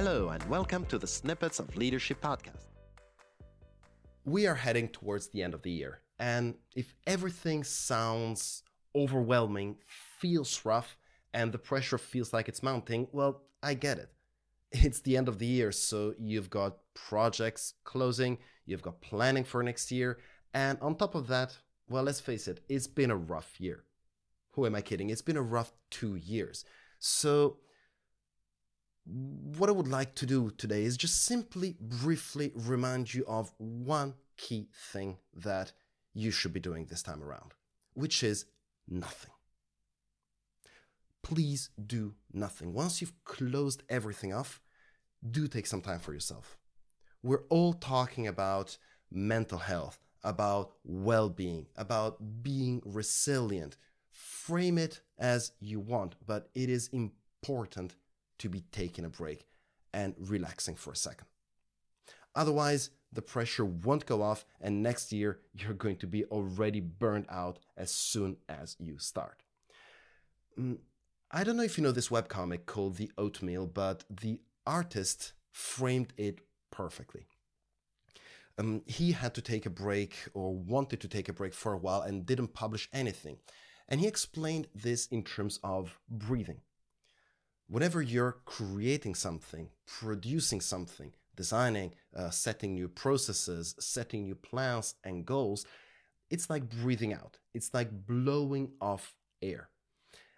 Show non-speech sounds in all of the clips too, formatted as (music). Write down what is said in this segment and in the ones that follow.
Hello, and welcome to the Snippets of Leadership podcast. We are heading towards the end of the year, and if everything sounds overwhelming, feels rough, and the pressure feels like it's mounting, well, I get it. It's the end of the year, so you've got projects closing, you've got planning for next year, and on top of that, well, let's face it, it's been a rough year. Who am I kidding? It's been a rough two years. So, what I would like to do today is just simply briefly remind you of one key thing that you should be doing this time around, which is nothing. Please do nothing. Once you've closed everything off, do take some time for yourself. We're all talking about mental health, about well being, about being resilient. Frame it as you want, but it is important to be taking a break and relaxing for a second. Otherwise, the pressure won't go off, and next year you're going to be already burned out as soon as you start. Mm, I don't know if you know this webcomic called The Oatmeal, but the artist framed it perfectly. Um, he had to take a break or wanted to take a break for a while and didn't publish anything. And he explained this in terms of breathing whenever you're creating something, producing something, designing, uh, setting new processes, setting new plans and goals, it's like breathing out. It's like blowing off air.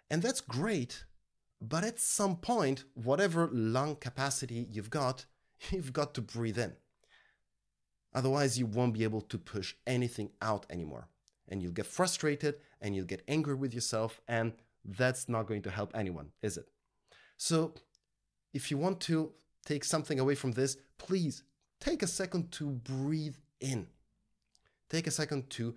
And that's great, but at some point, whatever lung capacity you've got, (laughs) you've got to breathe in. Otherwise, you won't be able to push anything out anymore. And you'll get frustrated and you'll get angry with yourself, and that's not going to help anyone, is it? So, if you want to take something away from this, please take a second to breathe in. Take a second to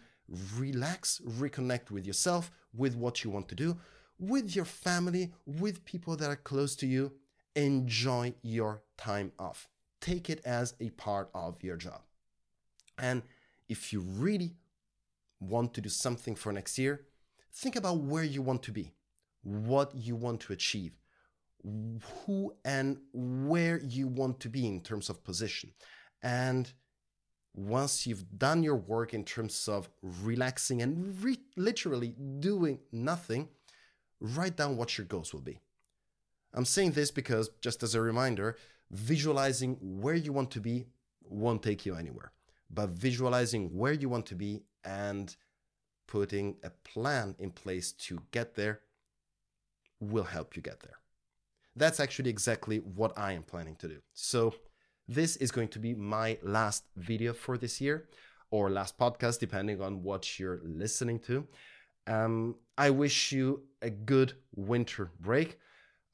relax, reconnect with yourself, with what you want to do, with your family, with people that are close to you. Enjoy your time off. Take it as a part of your job. And if you really want to do something for next year, think about where you want to be, what you want to achieve, who and where you want to be in terms of position. And once you've done your work in terms of relaxing and re- literally doing nothing, write down what your goals will be. I'm saying this because, just as a reminder, visualizing where you want to be won't take you anywhere. But visualizing where you want to be and putting a plan in place to get there will help you get there that's actually exactly what I am planning to do. So this is going to be my last video for this year or last podcast, depending on what you're listening to. Um, I wish you a good winter break.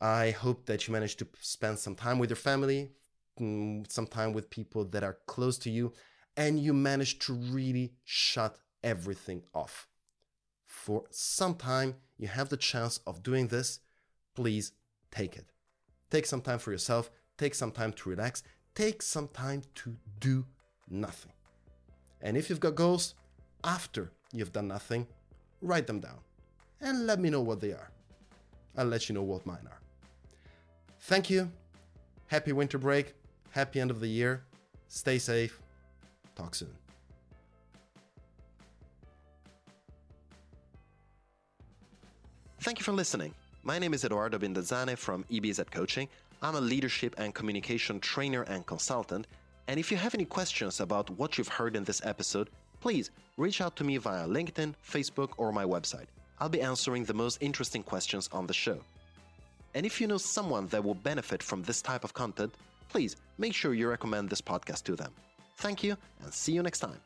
I hope that you manage to spend some time with your family, mm, some time with people that are close to you, and you manage to really shut everything off. For some time, you have the chance of doing this. Please take it. Take some time for yourself, take some time to relax, take some time to do nothing. And if you've got goals, after you've done nothing, write them down and let me know what they are. I'll let you know what mine are. Thank you. Happy winter break. Happy end of the year. Stay safe. Talk soon. Thank you for listening. My name is Edoardo Binda Zane from EBZ Coaching. I'm a leadership and communication trainer and consultant. And if you have any questions about what you've heard in this episode, please reach out to me via LinkedIn, Facebook, or my website. I'll be answering the most interesting questions on the show. And if you know someone that will benefit from this type of content, please make sure you recommend this podcast to them. Thank you, and see you next time.